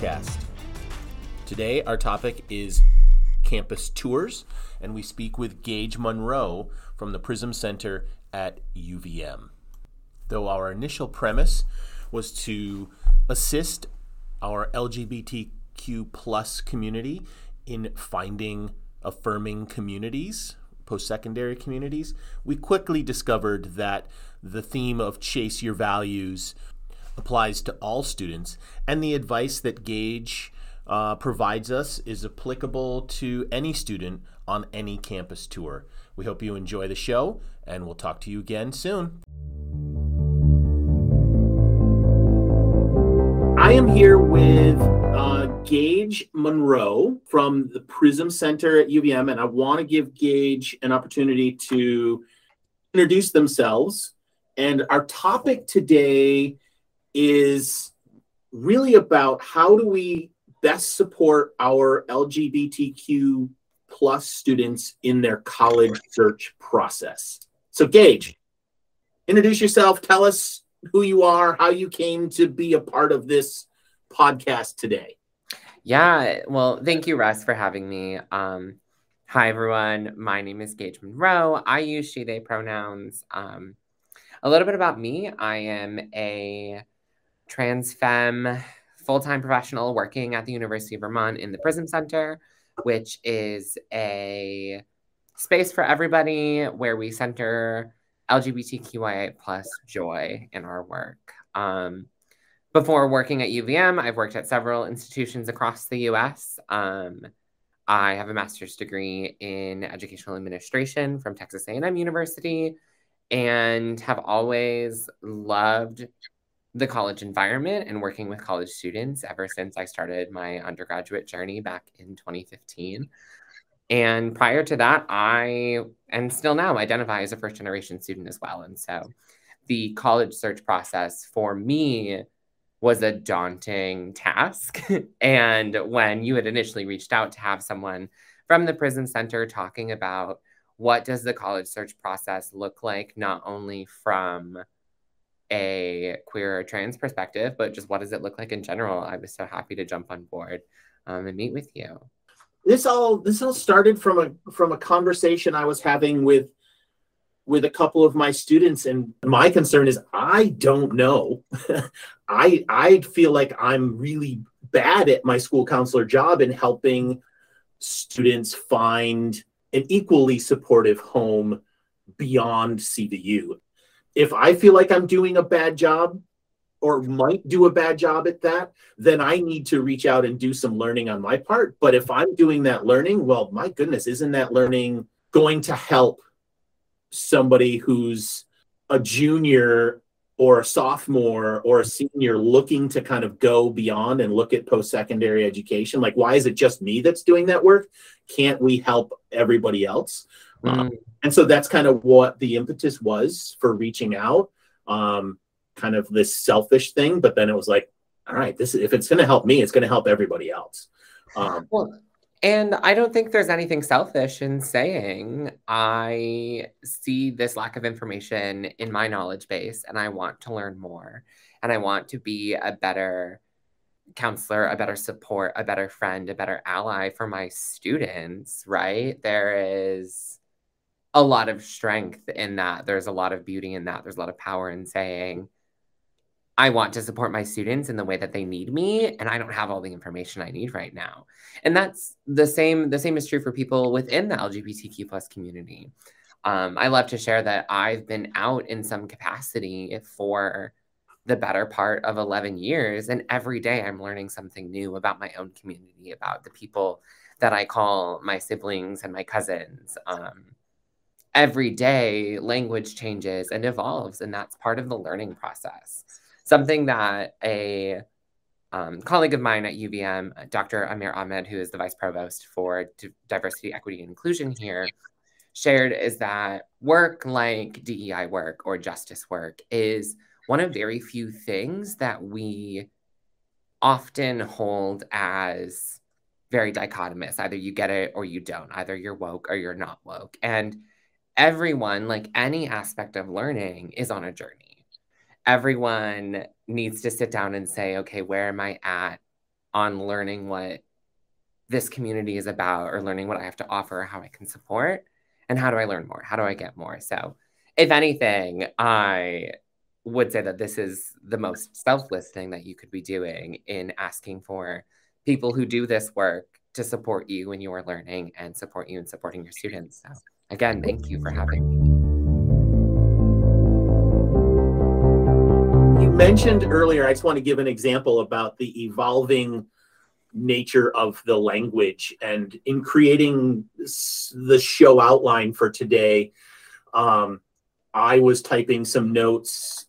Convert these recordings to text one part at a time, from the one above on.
podcast. Today, our topic is campus tours, and we speak with Gage Monroe from the Prism Center at UVM. Though our initial premise was to assist our LGBTQ plus community in finding affirming communities, post secondary communities, we quickly discovered that the theme of chase your values applies to all students, and the advice that Gage uh, provides us is applicable to any student on any campus tour. We hope you enjoy the show, and we'll talk to you again soon. I am here with uh, Gage Monroe from the Prism Center at UVM, and I want to give Gage an opportunity to introduce themselves. And our topic today is really about how do we best support our LGBTQ plus students in their college search process. So, Gage, introduce yourself. Tell us who you are, how you came to be a part of this podcast today. Yeah, well, thank you, Russ, for having me. Um, hi, everyone. My name is Gage Monroe. I use she, they pronouns. Um, a little bit about me I am a trans femme full time professional working at the University of Vermont in the Prism Center, which is a space for everybody where we center LGBTQIA plus joy in our work. Um, before working at UVM, I've worked at several institutions across the US. Um, I have a master's degree in educational administration from Texas A&M University and have always loved the college environment and working with college students ever since I started my undergraduate journey back in 2015. And prior to that, I and still now identify as a first generation student as well. And so the college search process for me was a daunting task. and when you had initially reached out to have someone from the Prism Center talking about what does the college search process look like, not only from a queer or trans perspective, but just what does it look like in general? I was so happy to jump on board um, and meet with you. This all this all started from a from a conversation I was having with with a couple of my students, and my concern is I don't know. I I feel like I'm really bad at my school counselor job in helping students find an equally supportive home beyond CVU if I feel like I'm doing a bad job or might do a bad job at that, then I need to reach out and do some learning on my part. But if I'm doing that learning, well, my goodness, isn't that learning going to help somebody who's a junior or a sophomore or a senior looking to kind of go beyond and look at post secondary education? Like, why is it just me that's doing that work? Can't we help everybody else? Mm. Um, and so that's kind of what the impetus was for reaching out um, kind of this selfish thing but then it was like all right this if it's going to help me it's going to help everybody else. Um, well and i don't think there's anything selfish in saying i see this lack of information in my knowledge base and i want to learn more and i want to be a better counselor a better support a better friend a better ally for my students right? There is a lot of strength in that. There's a lot of beauty in that. There's a lot of power in saying, I want to support my students in the way that they need me, and I don't have all the information I need right now. And that's the same. The same is true for people within the LGBTQ plus community. Um, I love to share that I've been out in some capacity for the better part of 11 years, and every day I'm learning something new about my own community, about the people that I call my siblings and my cousins. Um, every day language changes and evolves and that's part of the learning process. Something that a um, colleague of mine at uvm dr amer ahmed who is the vice provost for D- diversity equity and inclusion here shared is that work like dei work or justice work is one of very few things that we often hold as very dichotomous. Either you get it or you don't. Either you're woke or you're not woke. And everyone, like any aspect of learning, is on a journey. Everyone needs to sit down and say, okay, where am I at on learning what this community is about or learning what I have to offer, how I can support, and how do I learn more? How do I get more? So, if anything, I would say that this is the most selfless thing that you could be doing in asking for people who do this work to support you in your learning and support you in supporting your students. So, again, thank you for having me. You mentioned earlier, I just want to give an example about the evolving nature of the language and in creating the show outline for today um, i was typing some notes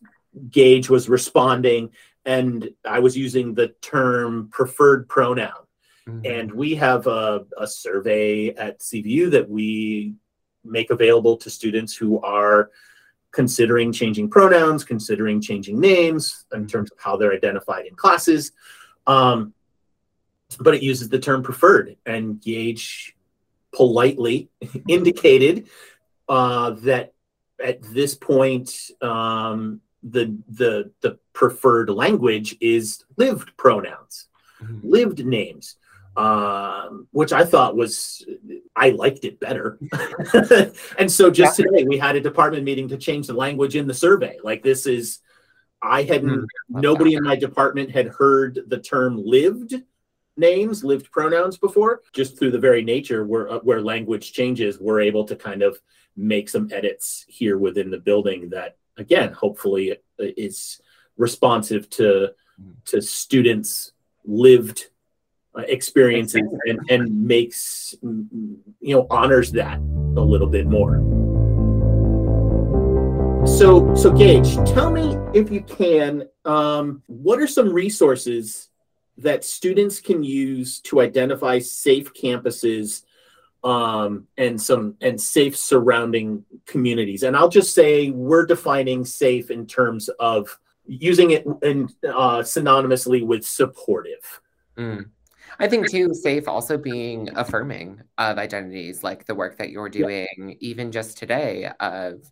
gage was responding and i was using the term preferred pronoun mm-hmm. and we have a, a survey at cvu that we make available to students who are considering changing pronouns considering changing names in terms of how they're identified in classes um, but it uses the term preferred, and Gage politely indicated uh, that at this point um, the the the preferred language is lived pronouns, mm-hmm. lived names, um, which I thought was I liked it better. and so just today we had a department meeting to change the language in the survey. Like this is I hadn't mm-hmm. nobody in my department had heard the term lived names, lived pronouns before. Just through the very nature where uh, where language changes, we're able to kind of make some edits here within the building that again, hopefully is responsive to to students' lived uh, experiences and, and makes you know honors that a little bit more. So, so Gage, tell me if you can, um, what are some resources that students can use to identify safe campuses um, and some and safe surrounding communities. And I'll just say we're defining safe in terms of using it in, uh, synonymously with supportive. Mm. I think too, safe also being affirming of identities, like the work that you're doing, yeah. even just today, of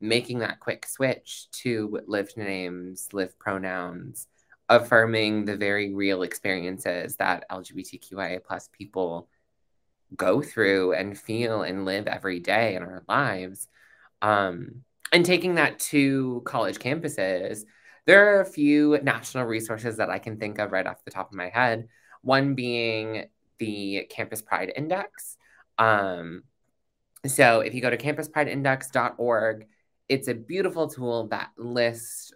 making that quick switch to lived names, lived pronouns, affirming the very real experiences that LGBTQIA plus people go through and feel and live every day in our lives. Um, and taking that to college campuses, there are a few national resources that I can think of right off the top of my head. One being the Campus Pride Index. Um, so if you go to campusprideindex.org, it's a beautiful tool that lists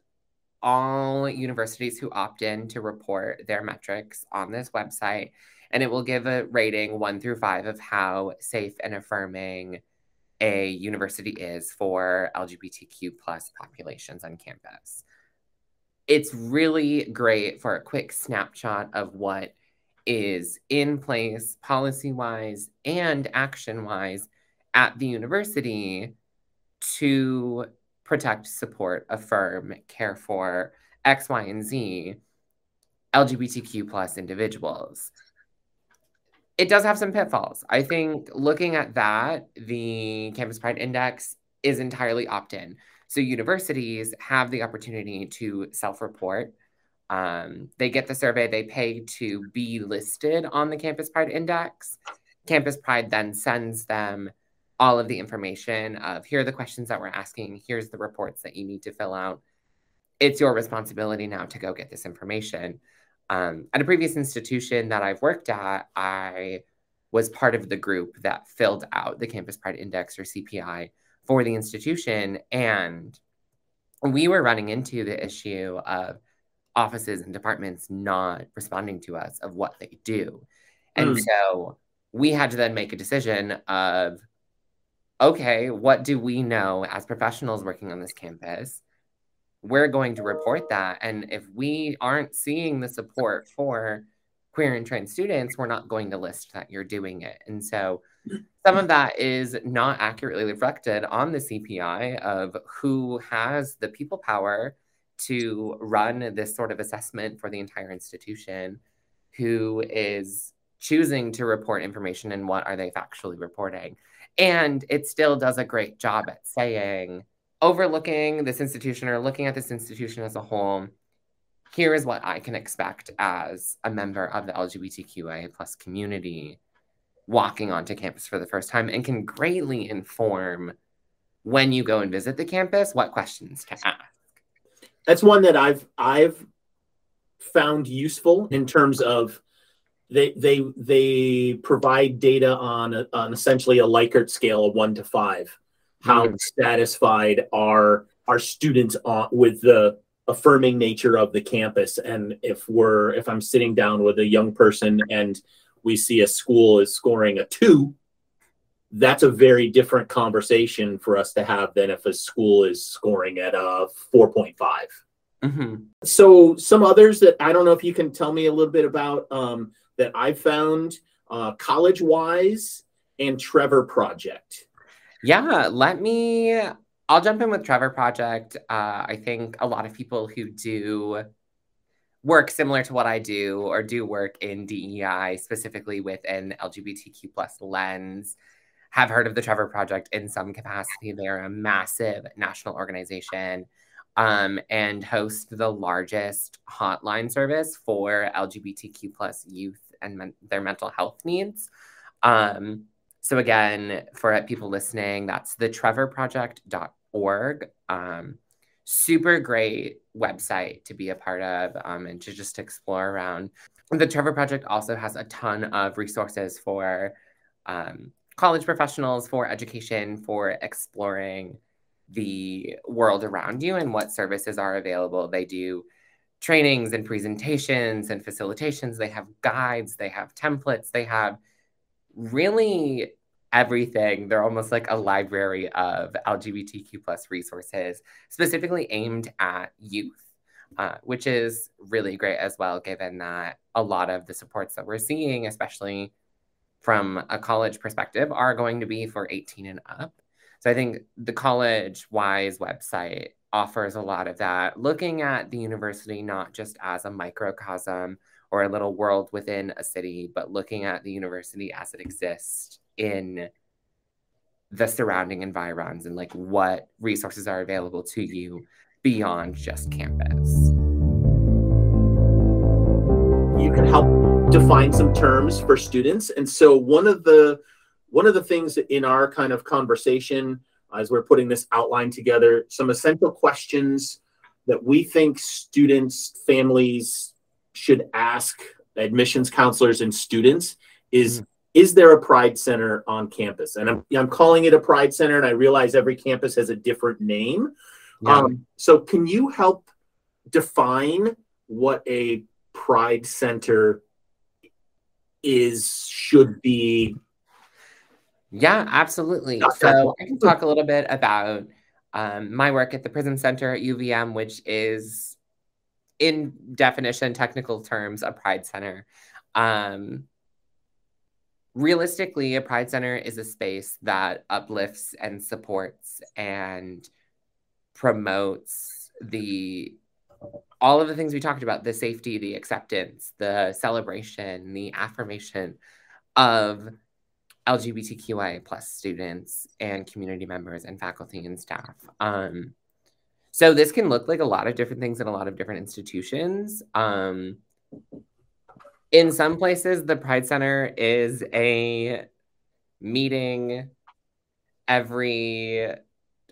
all universities who opt in to report their metrics on this website, and it will give a rating one through five of how safe and affirming a university is for LGBTQ plus populations on campus. It's really great for a quick snapshot of what is in place policy wise and action wise at the university to protect, support, affirm, care for X, Y, and Z LGBTQ plus individuals. It does have some pitfalls. I think looking at that, the Campus Pride Index is entirely opt in. So universities have the opportunity to self report. Um, they get the survey, they pay to be listed on the Campus Pride Index. Campus Pride then sends them all of the information of here are the questions that we're asking, here's the reports that you need to fill out. It's your responsibility now to go get this information. Um, at a previous institution that I've worked at, I was part of the group that filled out the Campus Pride Index or CPI for the institution. And we were running into the issue of offices and departments not responding to us of what they do. And mm. so we had to then make a decision of okay, what do we know as professionals working on this campus? We're going to report that. And if we aren't seeing the support for queer and trans students, we're not going to list that you're doing it. And so some of that is not accurately reflected on the CPI of who has the people power to run this sort of assessment for the entire institution, who is choosing to report information and what are they factually reporting. And it still does a great job at saying, overlooking this institution or looking at this institution as a whole, here is what I can expect as a member of the LGBTQIA plus community walking onto campus for the first time and can greatly inform when you go and visit the campus what questions to ask. That's one that I've I've found useful in terms of they they they provide data on a, on essentially a Likert scale of one to five. How mm-hmm. satisfied are our students on, with the affirming nature of the campus? And if we're if I'm sitting down with a young person and we see a school is scoring a two, that's a very different conversation for us to have than if a school is scoring at a 4.5. Mm-hmm. So, some others that I don't know if you can tell me a little bit about um, that I found uh, College Wise and Trevor Project. Yeah, let me. I'll jump in with Trevor Project. Uh, I think a lot of people who do work similar to what I do or do work in DEI, specifically with an LGBTQ plus lens, have heard of the Trevor Project in some capacity. They're a massive national organization um, and host the largest hotline service for LGBTQ plus youth and men- their mental health needs. Um, so again, for people listening, that's the trevorproject.org. Um, super great website to be a part of um, and to just explore around. The Trevor Project also has a ton of resources for um, college professionals, for education, for exploring the world around you and what services are available. They do trainings and presentations and facilitations. They have guides, they have templates, they have really everything. They're almost like a library of LGBTQ plus resources specifically aimed at youth, uh, which is really great as well, given that a lot of the supports that we're seeing, especially from a college perspective, are going to be for 18 and up. So I think the College Wise website offers a lot of that, looking at the university not just as a microcosm or a little world within a city, but looking at the university as it exists in the surrounding environs and like what resources are available to you beyond just campus. You can help define some terms for students. And so one of the one of the things in our kind of conversation as we're putting this outline together, some essential questions that we think students, families should ask admissions counselors and students is mm-hmm is there a pride center on campus and i'm, I'm calling it a pride center and i realize every campus has a different name yeah. um, so can you help define what a pride center is should be yeah absolutely. So i can talk a little bit about um, my work at the prism center at uvm which is in definition technical terms a pride center. Um, realistically, a Pride Center is a space that uplifts and supports and promotes the all of the things we talked about the safety, the acceptance, the celebration, the affirmation of LGBTQIA plus students and community members and faculty and staff. Um, so this can look like a lot of different things in a lot of different institutions. Um, in some places, the Pride Center is a meeting every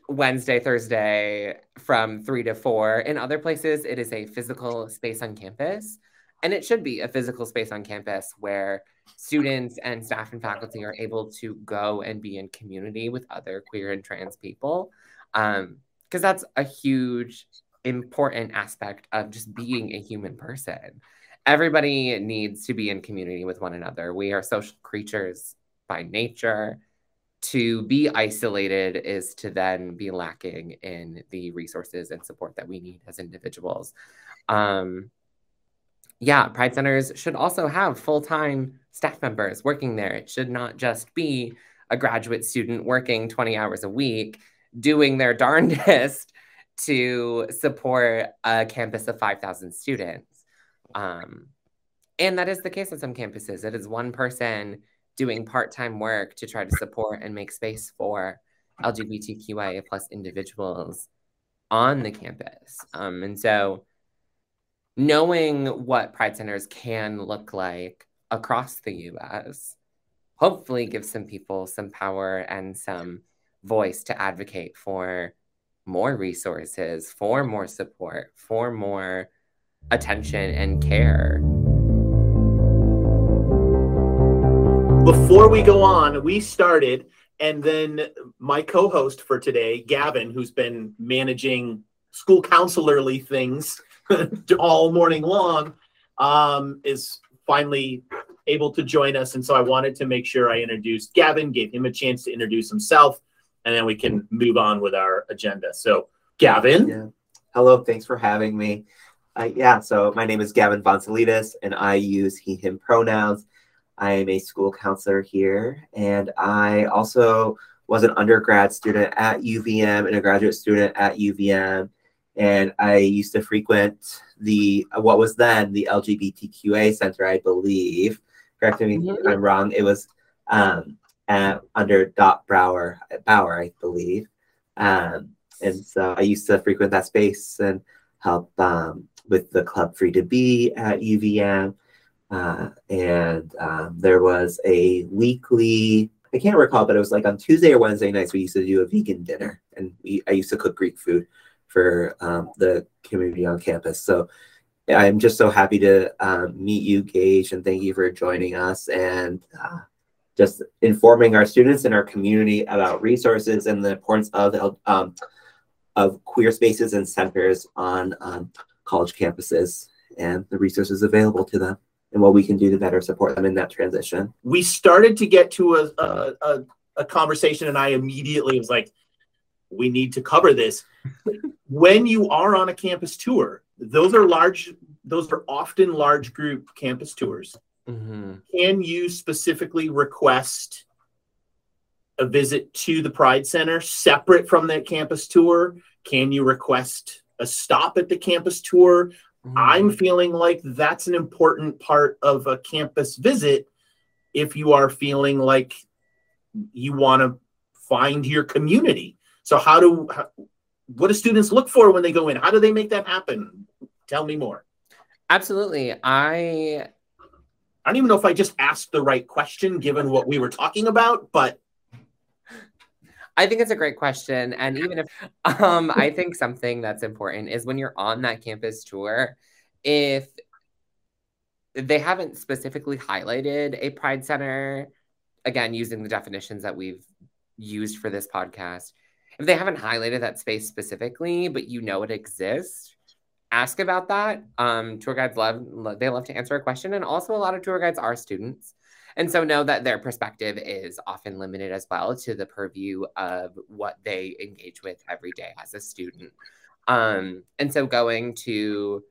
Wednesday, Thursday from three to four. In other places, it is a physical space on campus. And it should be a physical space on campus where students and staff and faculty are able to go and be in community with other queer and trans people. Because um, that's a huge, important aspect of just being a human person everybody needs to be in community with one another. We are social creatures by nature. To be isolated is to then be lacking in the resources and support that we need as individuals. Um, yeah, Pride Centers should also have full time staff members working there. It should not just be a graduate student working 20 hours a week doing their darndest to support a campus of 5,000 students. Um, and that is the case at some campuses. It is one person doing part-time work to try to support and make space for LGBTQIA plus individuals on the campus. Um, and so knowing what Pride Centers can look like across the US hopefully gives some people some power and some voice to advocate for more resources, for more support, for more attention and care. Before we go on, we started, and then my co host for today, Gavin, who's been managing school counselorly things all morning long, um, is finally able to join us. And so I wanted to make sure I introduced Gavin, gave him a chance to introduce himself, and then we can move on with our agenda. So, Gavin. Yeah. Hello, thanks for having me. Uh, yeah, so my name is Gavin Vonsalides, and I use he, him pronouns. I am a school counselor here, and I also was an undergrad student at UVM and a graduate student at UVM. And I used to frequent the what was then the LGBTQA Center, I believe. Correct me mm-hmm. if I'm wrong. It was um, at, under Dot Brower, Bauer, I believe. Um, and so I used to frequent that space and help um, with the Club Free to Be at UVM. Uh, and um, there was a weekly, I can't recall, but it was like on Tuesday or Wednesday nights, we used to do a vegan dinner. And we, I used to cook Greek food for um, the community on campus. So I'm just so happy to um, meet you, Gage, and thank you for joining us and uh, just informing our students and our community about resources and the importance of um, of queer spaces and centers on um, college campuses and the resources available to them and what we can do to better support them in that transition. We started to get to a, a, a, a conversation, and I immediately was like, we need to cover this. when you are on a campus tour, those are large, those are often large group campus tours. Mm-hmm. Can you specifically request a visit to the Pride Center separate from that campus tour? Can you request a stop at the campus tour? I'm mm. feeling like that's an important part of a campus visit if you are feeling like you want to find your community. So how do how, what do students look for when they go in? How do they make that happen? Tell me more. Absolutely. I I don't even know if I just asked the right question given what we were talking about, but I think it's a great question. And even if um, I think something that's important is when you're on that campus tour, if they haven't specifically highlighted a Pride Center, again, using the definitions that we've used for this podcast, if they haven't highlighted that space specifically, but you know it exists, ask about that. Um, tour guides love, they love to answer a question. And also, a lot of tour guides are students. And so know that their perspective is often limited as well to the purview of what they engage with every day as a student. Um, and so going to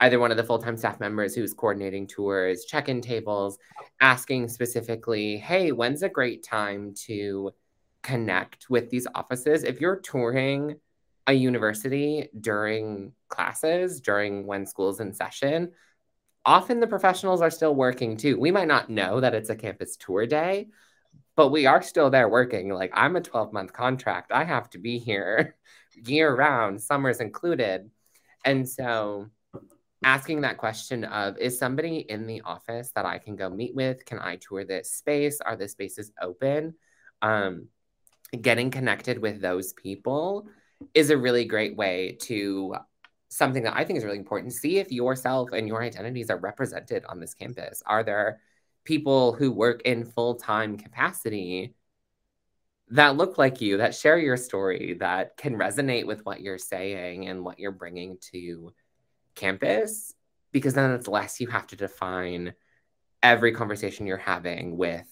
either one of the full-time staff members who's coordinating tours, check-in tables, asking specifically, hey, when's a great time to connect with these offices? If you're touring a university during classes, during when school's in session, often the professionals are still working too. We might not know that it's a campus tour day, but we are still there working. Like I'm a 12 month contract, I have to be here year round, summers included. And so asking that question of is somebody in the office that I can go meet with? Can I tour this space? Are the spaces open? Um, getting connected with those people is a really great way to something that I think is really important. See if yourself and your identities are represented on this campus. Are there people who work in full time capacity that look like you, that share your story, that can resonate with what you're saying and what you're bringing to campus? Because then it's less you have to define every conversation you're having with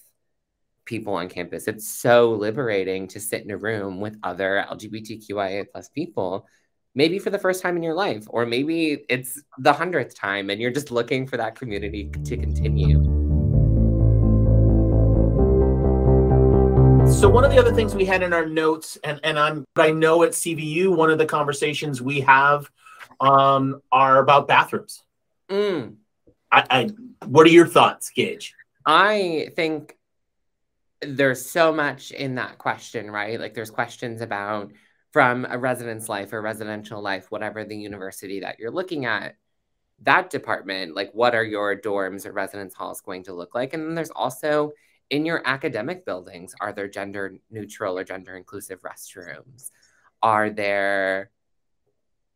people on campus. It's so liberating to sit in a room with other LGBTQIA plus people maybe for the first time in your life, or maybe it's the hundredth time and you're just looking for that community to continue. So one of the other things we had in our notes, and and I'm I know at CVU one of the conversations we have um, are about bathrooms. Mm. I, I, what are your thoughts, Gage? I think there's so much in that question, right? Like there's questions about from a residence life or residential life, whatever the university that you're looking at, that department, like what are your dorms or residence halls going to look like? And then there's also in your academic buildings, are there gender neutral or gender inclusive restrooms? Are there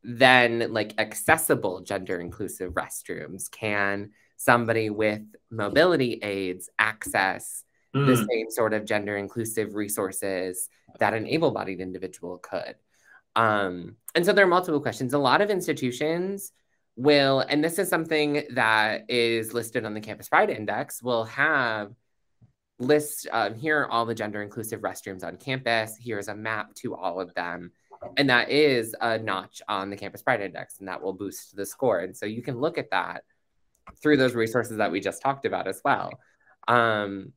then like accessible gender inclusive restrooms? Can somebody with mobility aids access mm. the same sort of gender inclusive resources that an able bodied individual could? Um, and so there are multiple questions. A lot of institutions will, and this is something that is listed on the Campus Pride Index, will have lists um, here are all the gender inclusive restrooms on campus. Here's a map to all of them. And that is a notch on the Campus Pride Index, and that will boost the score. And so you can look at that through those resources that we just talked about as well. Um,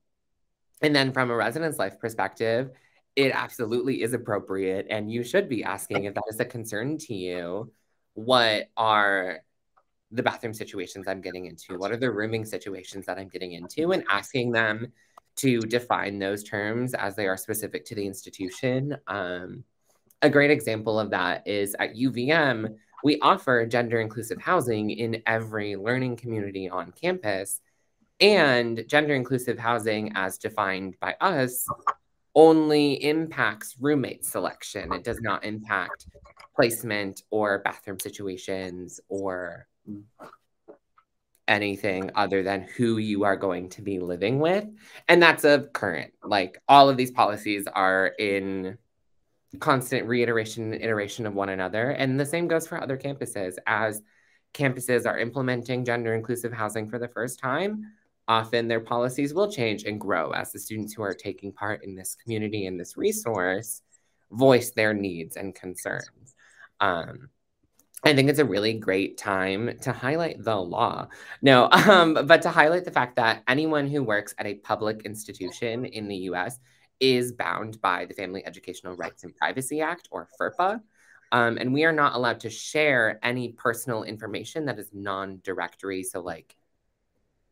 and then from a residence life perspective, it absolutely is appropriate. And you should be asking if that is a concern to you. What are the bathroom situations I'm getting into? What are the rooming situations that I'm getting into? And asking them to define those terms as they are specific to the institution. Um, a great example of that is at UVM, we offer gender inclusive housing in every learning community on campus. Mm-hmm. And gender inclusive housing, as defined by us, only impacts roommate selection. It does not impact placement or bathroom situations or anything other than who you are going to be living with. And that's a current. Like all of these policies are in constant reiteration and iteration of one another. And the same goes for other campuses. As campuses are implementing gender inclusive housing for the first time, often their policies will change and grow as the students who are taking part in this community and this resource voice their needs and concerns. Um, I think it's a really great time to highlight the law. No, um, but to highlight the fact that anyone who works at a public institution in the US is bound by the Family Educational Rights and Privacy Act or FERPA. Um, and we are not allowed to share any personal information that is non directory. So, like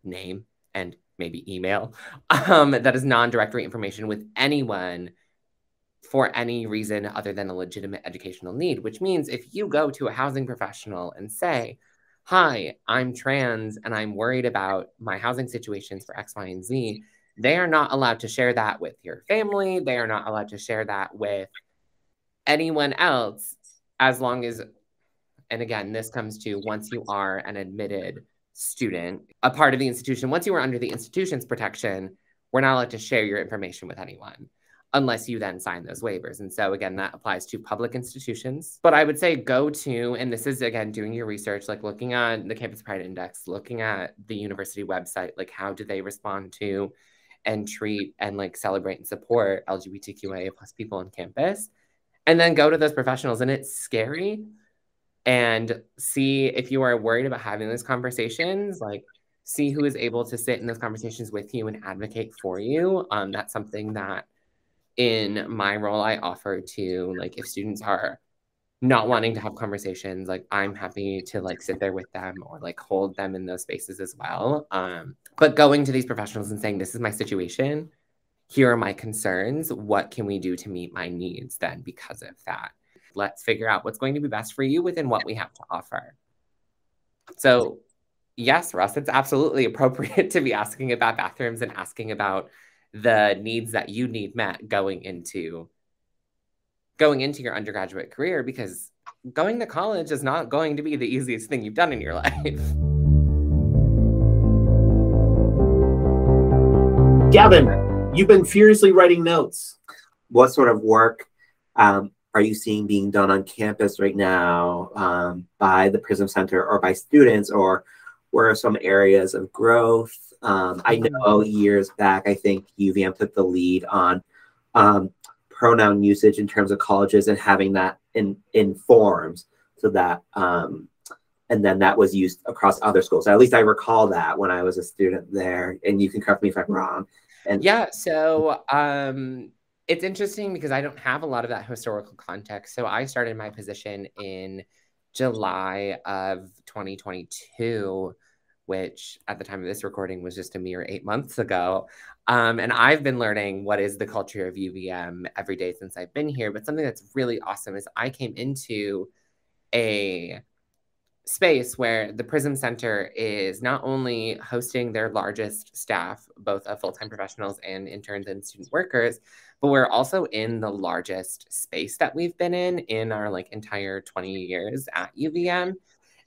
name and maybe email um, that is non directory information with anyone for any reason other than a legitimate educational need, which means if you go to a housing professional and say, Hi, I'm trans and I'm worried about my housing situations for X, Y, and Z, they are not allowed to share that with your family. They are not allowed to share that with anyone else as long as, and again, this comes to once you are an admitted student, a part of the institution, once you are under the institution's protection, we're not allowed to share your information with anyone unless you then sign those waivers. And so again, that applies to public institutions. But I would say go to, and this is again doing your research, like looking at the Campus Pride Index, looking at the university website, like how do they respond to and treat and like celebrate and support LGBTQIA plus people on campus. And then go to those professionals. And it's scary. And see if you are worried about having those conversations, like see who is able to sit in those conversations with you and advocate for you. Um, that's something that in my role I offer to like if students are not wanting to have conversations like i'm happy to like sit there with them or like hold them in those spaces as well. Um but going to these professionals and saying this is my situation. Here are my concerns. What can we do to meet my needs then because of that let's figure out what's going to be best for you within what we have to offer so yes russ it's absolutely appropriate to be asking about bathrooms and asking about the needs that you need met going into going into your undergraduate career because going to college is not going to be the easiest thing you've done in your life. Gavin, you've been furiously writing notes. What sort of work um, are you seeing being done on campus right now um, by the Prism Center or by students, or where are some areas of growth? Um, I mm-hmm. know years back, I think UVM took the lead on um, pronoun usage in terms of colleges and having that in in forms so that um, and then that was used across other schools. At least I recall that when I was a student there. And you can correct me if I'm wrong. And yeah, so um, it's interesting because I don't have a lot of that historical context. So I started my position in July of 2022 which at the time of this recording was just a mere eight months ago. Um, and I've been learning what is the culture of UVM every day since I've been here. But something that's really awesome is I came into a space where the Prism Center is not only hosting their largest staff, both of full time professionals and interns and student workers, but we're also in the largest space that we've been in in our like entire 20 years at UVM.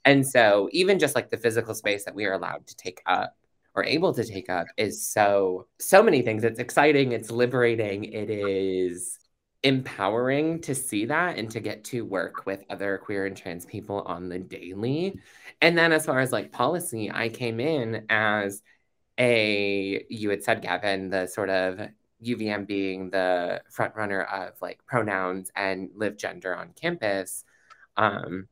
And so, even just like the physical space that we are allowed to take up or able to take up is so, so many things. It's exciting, it's liberating, it is empowering to see that and to get to work with other queer and trans people on the daily. And then as far as like policy, I came in as a you had said Gavin, the sort of UVM being the front runner of like pronouns and live gender on campus. Um,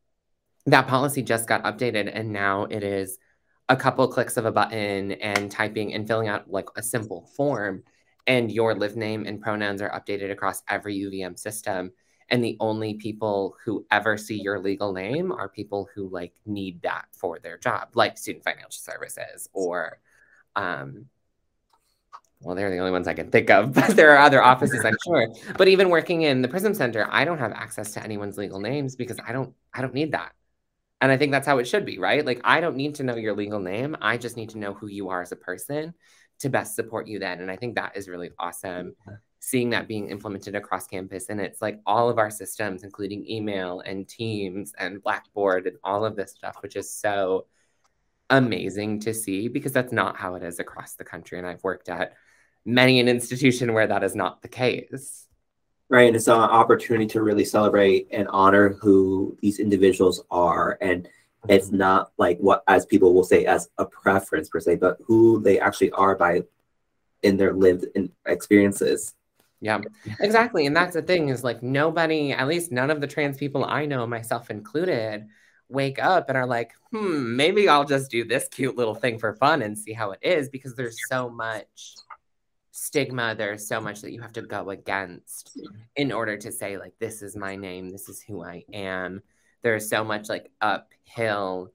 that policy just got updated and now it is a couple clicks of a button and typing and filling out like a simple form and your live name and pronouns are updated across every UVM system. And the only people who ever see your legal name are people who like need that for their job, like student financial services or, um, well, they're the only ones I can think of, but there are other offices, I'm sure. But even working in the Prism Center, I don't have access to anyone's legal names because I don't, I don't need that. And I think that's how it should be, right? Like, I don't need to know your legal name. I just need to know who you are as a person to best support you then. And I think that is really awesome seeing that being implemented across campus. And it's like all of our systems, including email and Teams and Blackboard and all of this stuff, which is so amazing to see because that's not how it is across the country. And I've worked at many an institution where that is not the case. Right. And it's an opportunity to really celebrate and honor who these individuals are. And it's not like what as people will say as a preference per se but who they actually are by in their lived in experiences yeah exactly and that's the thing is like nobody at least none of the trans people i know myself included wake up and are like hmm maybe i'll just do this cute little thing for fun and see how it is because there's so much stigma there's so much that you have to go against in order to say like this is my name this is who i am there's so much like uphill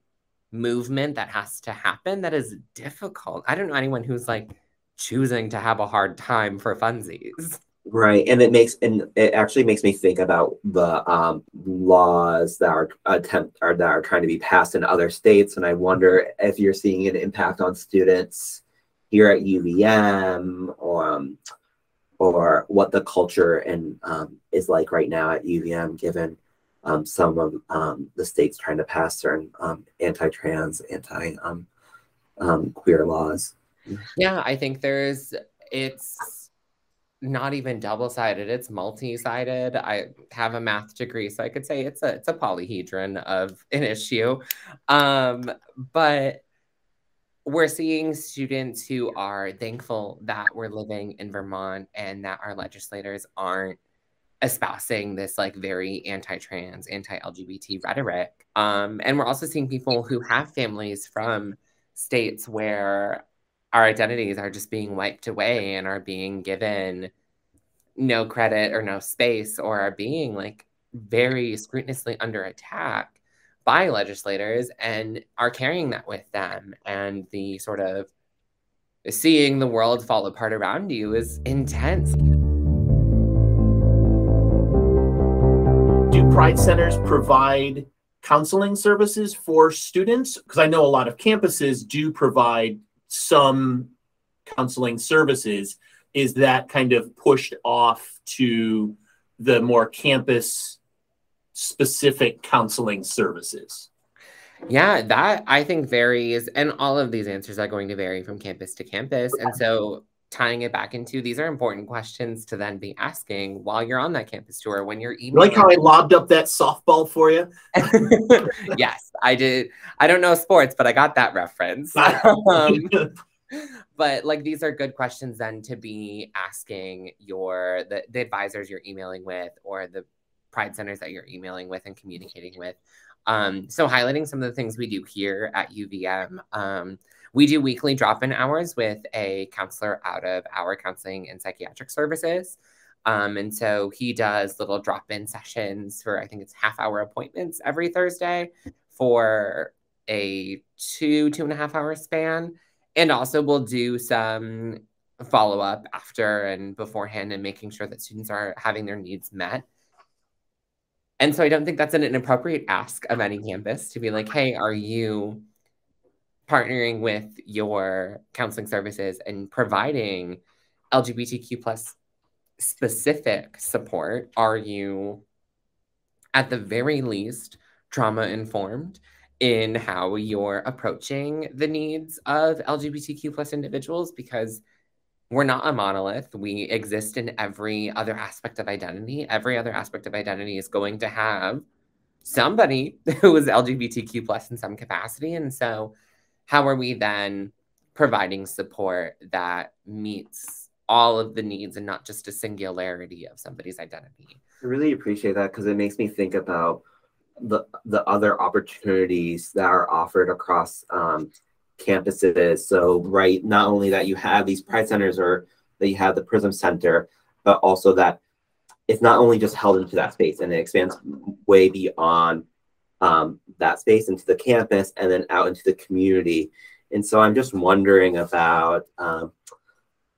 movement that has to happen that is difficult. I don't know anyone who's like choosing to have a hard time for funsies. Right. And it makes and it actually makes me think about the um, laws that are attempt or that are trying to be passed in other states. And I wonder if you're seeing an impact on students here at UVM or um, or what the culture and um, is like right now at UVM given um, some of um, the states trying to pass certain um, anti-trans, anti-queer um, laws. Yeah, I think there's it's not even double-sided; it's multi-sided. I have a math degree, so I could say it's a it's a polyhedron of an issue, but we're seeing students who are thankful that we're living in Vermont and that our legislators aren't espousing this like very anti-trans, anti-LGBT rhetoric. Um, and we're also seeing people who have families from states where our identities are just being wiped away and are being given no credit or no space or are being like very scrutinously under attack by legislators and are carrying that with them and the sort of seeing the world fall apart around you is intense. Do Pride Centers provide counseling services for students? Because I know a lot of campuses do provide some counseling services. Is that kind of pushed off to the more campus specific counseling services? Yeah, that I think varies. And all of these answers are going to vary from campus to campus. And so tying it back into these are important questions to then be asking while you're on that campus tour when you're even like how I lobbed up that softball for you. yes, I did. I don't know sports, but I got that reference. um, but like these are good questions then to be asking your the, the advisors you're emailing with or the pride centers that you're emailing with and communicating with. Um, so highlighting some of the things we do here at UVM. Um, we do weekly drop in hours with a counselor out of our counseling and psychiatric services. Um, and so he does little drop in sessions for, I think it's half hour appointments every Thursday for a two, two and a half hour span. And also we'll do some follow up after and beforehand and making sure that students are having their needs met. And so I don't think that's an inappropriate ask of any campus to be like, hey, are you partnering with your counseling services and providing LGBTQ plus specific support? Are you at the very least trauma informed in how you're approaching the needs of LGBTQ plus individuals? Because we're not a monolith. We exist in every other aspect of identity. Every other aspect of identity is going to have somebody who is LGBTQ plus in some capacity. And so, how are we then providing support that meets all of the needs and not just a singularity of somebody's identity? I really appreciate that because it makes me think about the the other opportunities that are offered across um, campuses. So, right, not only that you have these pride centers or that you have the Prism Center, but also that it's not only just held into that space and it expands way beyond um, that space into the campus and then out into the community. And so I'm just wondering about, um,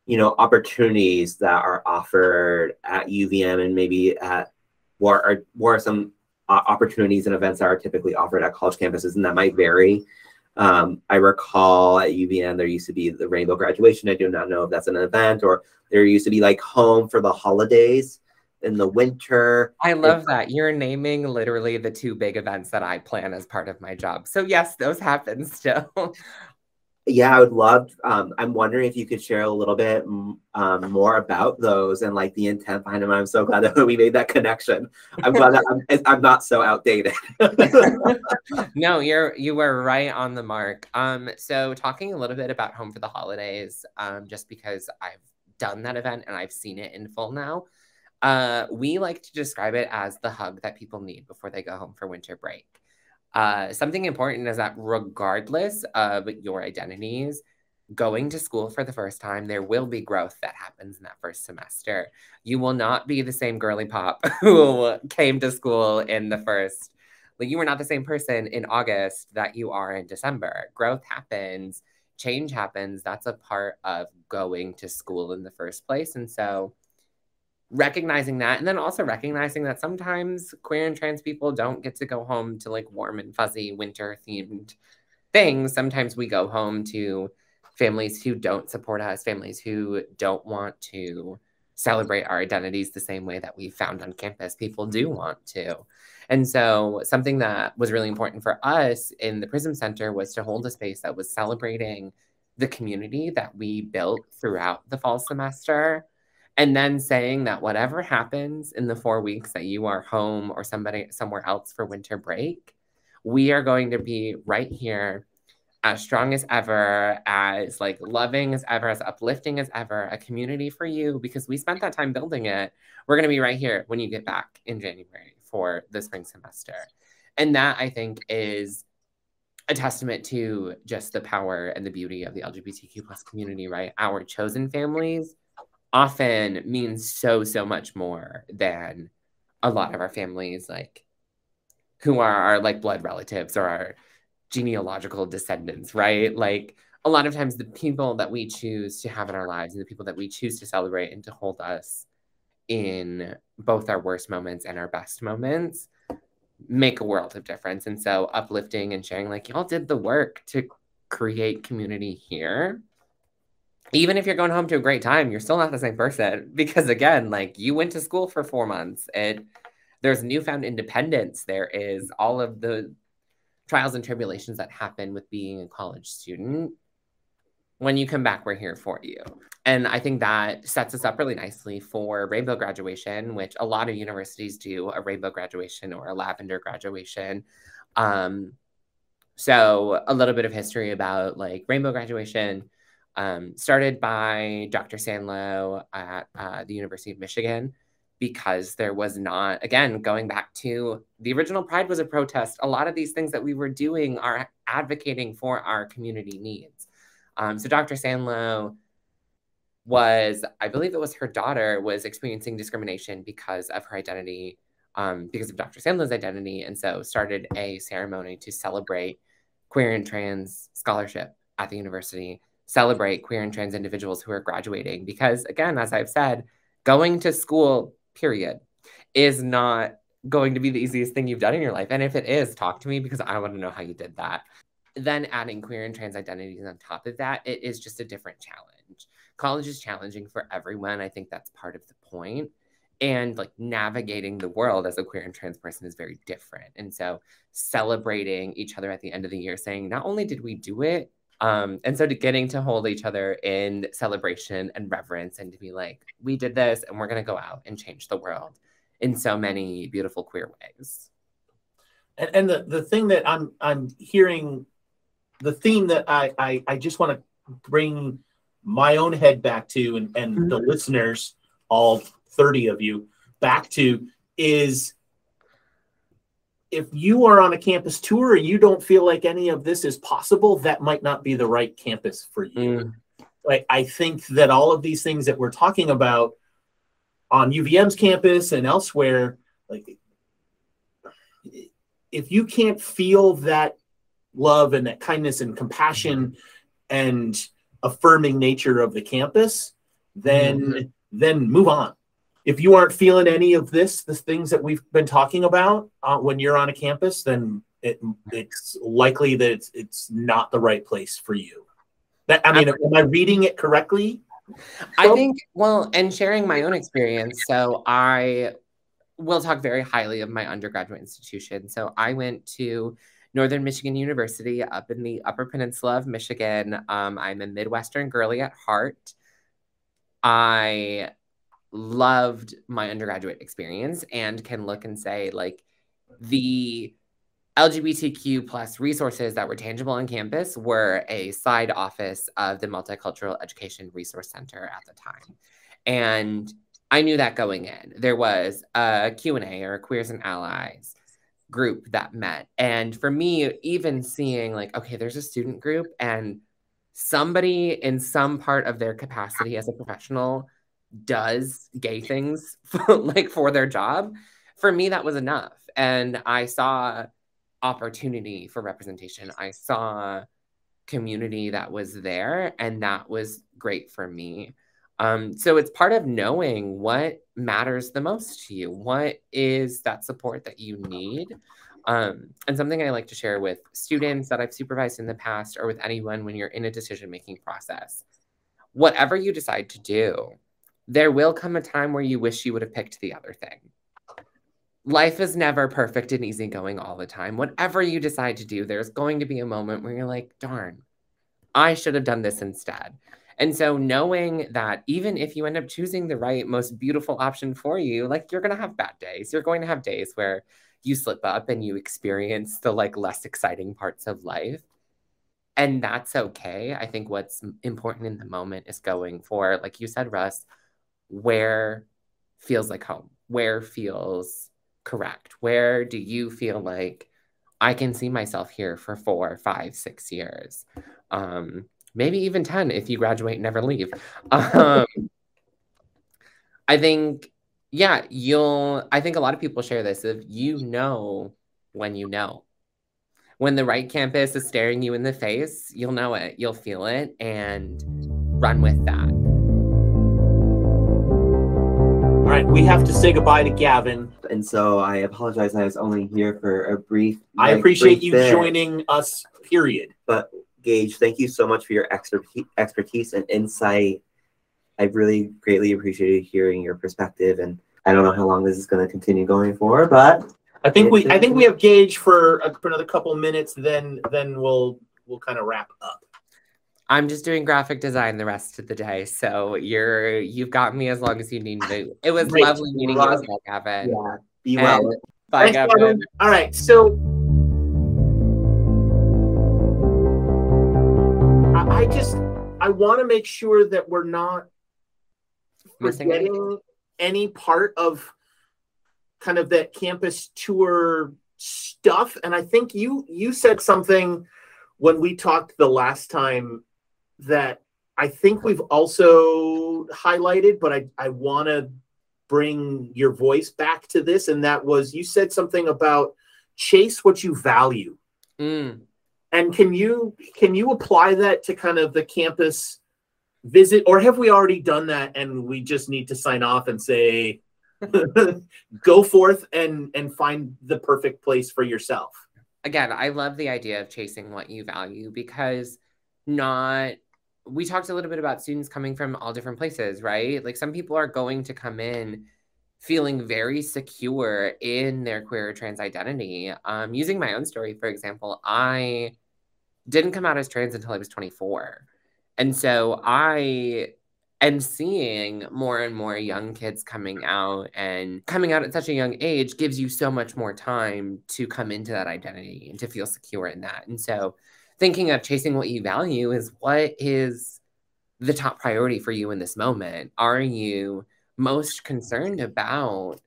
you know, opportunities that are offered at UVM and maybe at what are, what are some uh, opportunities and events that are typically offered at college campuses, and that might vary um, I recall at UVM there used to be the rainbow graduation. I do not know if that's an event or there used to be like home for the holidays in the winter. I love that. You're naming literally the two big events that I plan as part of my job. So yes, those happen still. yeah, I would love. Um, I'm wondering if you could share a little bit um, more about those and like the intent behind them. I'm so glad that we made that connection. I'm glad that I'm, I'm not so outdated. no, you're you were right on the mark. Um, so talking a little bit about Home for the Holidays, um, just because I've done that event and I've seen it in full now. Uh, we like to describe it as the hug that people need before they go home for winter break. Uh, something important is that regardless of your identities, going to school for the first time, there will be growth that happens in that first semester. You will not be the same girly pop who came to school in the first, like, you were not the same person in August that you are in December. Growth happens, change happens. That's a part of going to school in the first place. And so, recognizing that and then also recognizing that sometimes queer and trans people don't get to go home to like warm and fuzzy winter themed things. Sometimes we go home to families who don't support us families who don't want to celebrate our identities the same way that we found on campus. People do want to. And so something that was really important for us in the prism center was to hold a space that was celebrating the community that we built throughout the fall semester and then saying that whatever happens in the four weeks that you are home or somebody somewhere else for winter break we are going to be right here as strong as ever as like loving as ever as uplifting as ever a community for you because we spent that time building it. We're going to be right here when you get back in january for the spring semester. And that i think is a testament to just the power and the beauty of the lgbtq plus community right? Our chosen families often means so so much more than a lot of our families like who are our like blood relatives or our genealogical descendants right? Like a lot of times the people that we choose to have in our lives and the people that we choose to celebrate and to hold us in both our worst moments and our best moments make a world of difference. And so uplifting and sharing like y'all did the work to create community here even if you're going home to a great time, you're still not the same person because again, like you went to school for four months and there's newfound independence. There is all of the trials and tribulations that happen with being a college student. When you come back, we're here for you. And I think that sets us up really nicely for rainbow graduation, which a lot of universities do a rainbow graduation or a lavender graduation. Um, so a little bit of history about like rainbow graduation um, started by Dr. Sanlo at uh, the University of Michigan because there was not, again, going back to the original Pride was a protest. A lot of these things that we were doing are advocating for our community needs. Um, so Dr. Sanlo was, I believe it was her daughter, was experiencing discrimination because of her identity, um, because of Dr. Sanlo's identity, and so started a ceremony to celebrate queer and trans scholarship at the university celebrate queer and trans individuals who are graduating because again as i've said going to school period is not going to be the easiest thing you've done in your life. And if it is, talk to me because I want to know how you did that. Then adding queer and trans identities on top of that, it is just a different challenge. College is challenging for everyone. I think that's part of the point. And like navigating the world as a queer and trans person is very different. And so celebrating each other at the end of the year, saying, not only did we do it, um, and so to getting to hold each other in celebration and reverence and to be like, we did this and we're going to go out and change the world in so many beautiful queer ways. And, and the, the thing that I'm I'm hearing, the theme that I I, I just want to bring my own head back to and, and mm-hmm. the listeners, all 30 of you, back to is if you are on a campus tour and you don't feel like any of this is possible, that might not be the right campus for you. Mm. Like I think that all of these things that we're talking about on UVM's campus and elsewhere, like if you can't feel that love and that kindness and compassion and affirming nature of the campus, then mm-hmm. then move on if you aren't feeling any of this, the things that we've been talking about uh, when you're on a campus, then it, it's likely that it's it's not the right place for you. That I mean, am I reading it correctly? I think well, and sharing my own experience. So I will talk very highly of my undergraduate institution. So I went to Northern Michigan University up in the Upper Peninsula of Michigan. Um, I'm a Midwestern girly at heart. I loved my undergraduate experience and can look and say like the LGBTQ plus resources that were tangible on campus were a side office of the Multicultural Education Resource Center at the time. And I knew that going in. There was a Q&A or a Queers and Allies group that met. And for me, even seeing like, okay, there's a student group and somebody in some part of their capacity as a professional does gay things like for their job for me that was enough. And i saw opportunity for representation. I saw community that was there and that was great for me. Um, so it's part of knowing what matters the most to you what is that support that you need. Um, and something i like to share with students that i've supervised in the past or with anyone when you're in a decision making process. Whatever you decide to do there will come a time where you wish you would have picked the other thing. Life is never perfect and easygoing all the time. Whatever you decide to do, there's going to be a moment where you're like, darn, I should have done this instead. And so, knowing that even if you end up choosing the right, most beautiful option for you, like you're going to have bad days. You're going to have days where you slip up and you experience the like less exciting parts of life. And that's okay. I think what's important in the moment is going for, like you said, Russ, where feels like home, where feels correct, where do you feel like I can see myself here for four, five, six years, um, maybe even 10 if you graduate and never leave. Um, I think, yeah, you'll, I think a lot of people share this if you know when you know. When the right campus is staring you in the face, you'll know it, you'll feel it, and run with that. Right, we have to say goodbye to Gavin. And so I apologize. I was only here for a brief. I appreciate you bit. joining us, period. But Gage, thank you so much for your expertise and insight. I really greatly appreciated hearing your perspective. And I don't know how long this is going to continue going for, but I think we I think we have Gage for, a, for another couple minutes. Then then we'll we'll kind of wrap up. I'm just doing graphic design the rest of the day. So you're you've got me as long as you need me. It was Great. lovely meeting you as well, Gavin. Yeah. Be well. And bye, Thanks, Gavin. All right. So I, I just I want to make sure that we're not forgetting any part of kind of that campus tour stuff. And I think you you said something when we talked the last time that I think we've also highlighted, but I, I want to bring your voice back to this. And that was you said something about chase what you value. Mm. And can you can you apply that to kind of the campus visit, or have we already done that and we just need to sign off and say go forth and and find the perfect place for yourself again i love the idea of chasing what you value because not we talked a little bit about students coming from all different places right? Like some people are going to come in feeling very secure in their queer or trans identity. Um, using my own story for example i didn't come out as trans until i was 24 and so i am seeing more and more young kids coming out and coming out at such a young age gives you so much more time to come into that identity and to feel secure in that. And so thinking of chasing what you value is what is the top priority for you in this moment? Are you most concerned about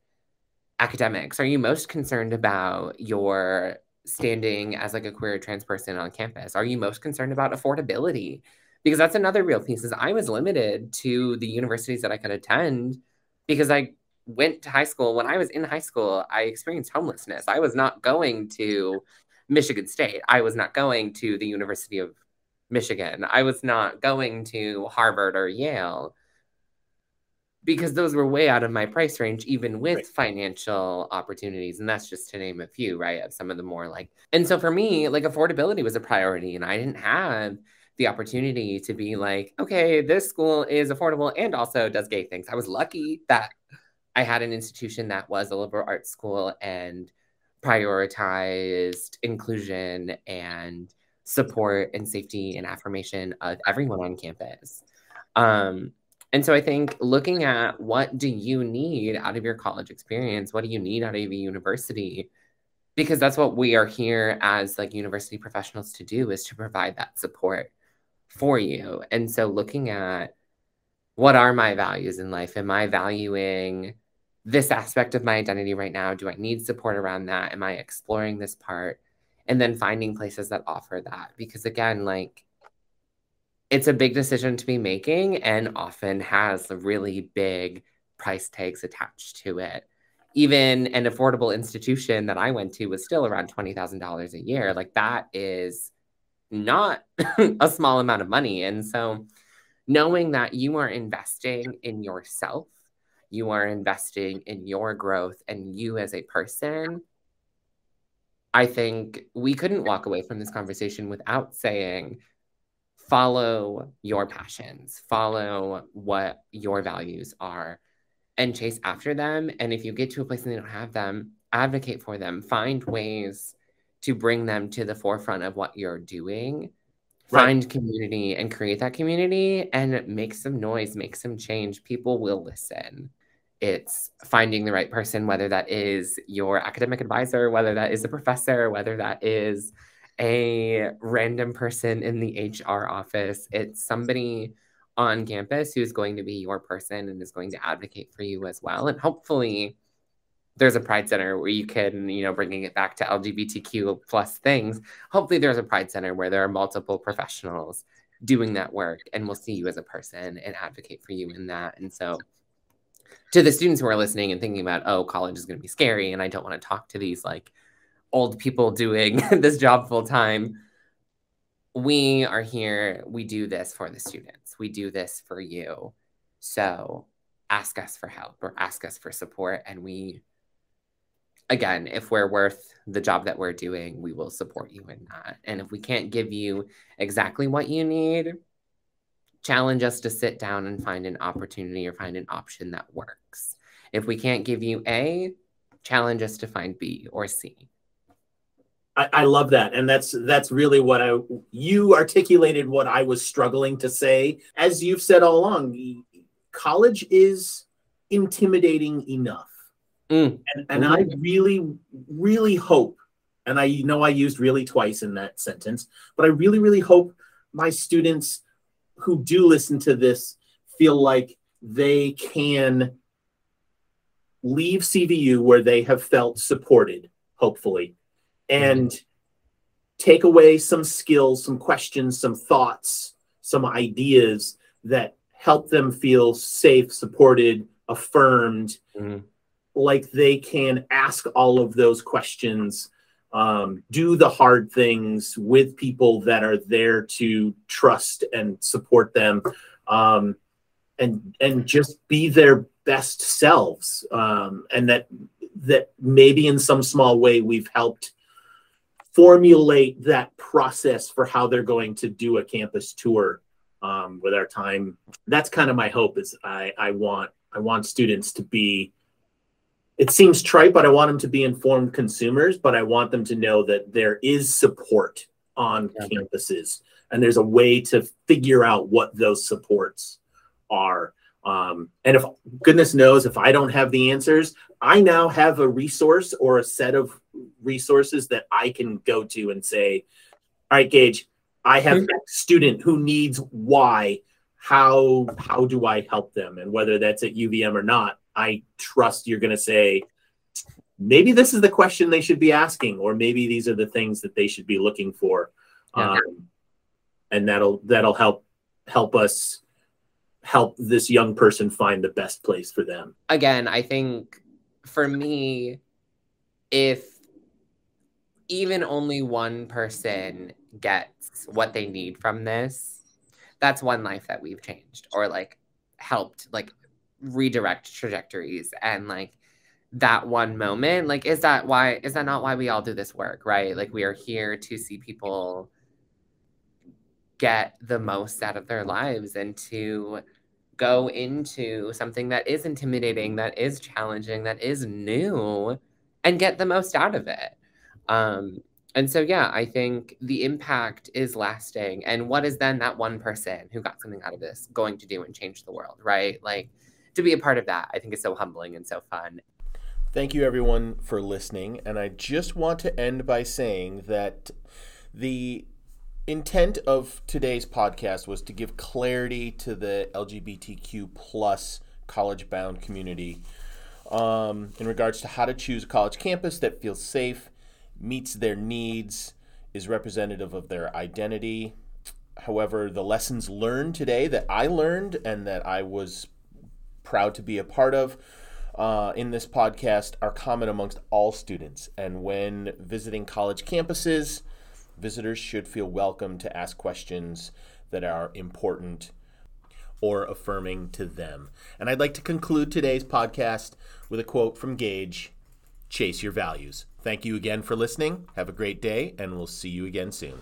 academics? Are you most concerned about your standing as like a queer trans person on campus? Are you most concerned about affordability? because that's another real piece is I was limited to the universities that I could attend because I went to high school when I was in high school I experienced homelessness. I was not going to Michigan State. I was not going to the University of Michigan. I was not going to Harvard or Yale because those were way out of my price range, even with right. financial opportunities. And that's just to name a few, right? Of some of the more like, and so for me, like affordability was a priority, and I didn't have the opportunity to be like, okay, this school is affordable and also does gay things. I was lucky that I had an institution that was a liberal arts school and prioritized inclusion and support and safety and affirmation of everyone on campus. Um, and so I think looking at what do you need out of your college experience? What do you need out of a university? Because that's what we are here as like university professionals to do is to provide that support for you. And so looking at what are my values in life? Am I valuing this aspect of my identity right now? Do I need support around that? Am I exploring this part? And then finding places that offer that. Because again, like it's a big decision to be making and often has really big price tags attached to it. Even an affordable institution that I went to was still around $20,000 a year. Like that is not a small amount of money. And so knowing that you are investing in yourself, you are investing in your growth and you as a person, I think we couldn't walk away from this conversation without saying, follow your passions, follow what your values are, and chase after them. And if you get to a place and they don't have them, advocate for them, find ways to bring them to the forefront of what you're doing right. find community and create that community and make some noise make some change people will listen it's finding the right person whether that is your academic advisor whether that is a professor whether that is a random person in the hr office. It's somebody on campus who's going to be your person and is going to advocate for you as well. And hopefully there's a pride center where you can you know bringing it back to lgbtq plus things hopefully there's a pride center where there are multiple professionals doing that work and will see you as a person and advocate for you in that. And so to the students who are listening and thinking about oh college is going to be scary and i don't want to talk to these like old people doing this job full time we are here we do this for the students we do this for you so ask us for help or ask us for support and we again, if we're worth the job that we're doing, we will support you in that. And if we can't give you exactly what you need, challenge us to sit down and find an opportunity or find an option that works. If we can't give you A, challenge us to find B or C. I, I love that. And that's that's really what I you articulated what I was struggling to say. As you've said all along, college is intimidating enough Mm. And, and I really, really hope, and I know I used really twice in that sentence, but I really, really hope my students who do listen to this feel like they can leave CVU where they have felt supported, hopefully, and take away some skills, some questions, some thoughts, some ideas that help them feel safe, supported, affirmed, mm like they can ask all of those questions um, do the hard things with people that are there to trust and support them um, and and just be their best selves um, and that that maybe in some small way we've helped formulate that process for how they're going to do a campus tour um, with our time. That's kind of my hope is i i want i want students to be it seems trite but i want them to be informed consumers but i want them to know that there is support on yeah. campuses and there's a way to figure out what those supports are um, and if goodness knows if I don't have the answers, I now have a resource or a set of resources that I can go to and say, all right, Gage, I have a student who needs Y. How how do I help them? And whether that's at UVM or not, I trust you're going to say, maybe this is the question they should be asking, or maybe these are the things that they should be looking for, yeah. um, and that'll that'll help help us help this young person find the best place for them. Again, I think for me, if even only one person gets what they need from this, that's one life that we've changed or like helped like redirect trajectories and like that one moment like is that why is that not why we all do this work right like we are here to see people get the most out of their lives and to go into something that is intimidating, that is challenging, that is new, and get the most out of it. Um, and so, yeah, I think the impact is lasting. And what is then that one person who got something out of this going to do and change the world, right? Like to be a part of that, I think is so humbling and so fun. Thank you, everyone, for listening. And I just want to end by saying that the intent of today's podcast was to give clarity to the LGBTQ plus college bound community um, in regards to how to choose a college campus that feels safe, meets their needs, is representative of their identity. However, the lessons learned today that I learned and that I was proud to be a part of uh, in this podcast are common amongst all students. And when visiting college campuses, visitors should feel welcome to ask questions that are important or affirming to them. And I'd like to conclude today's podcast with a quote from Gage Chase your values. Thank you again for listening. Have a great day, and we'll see you again soon.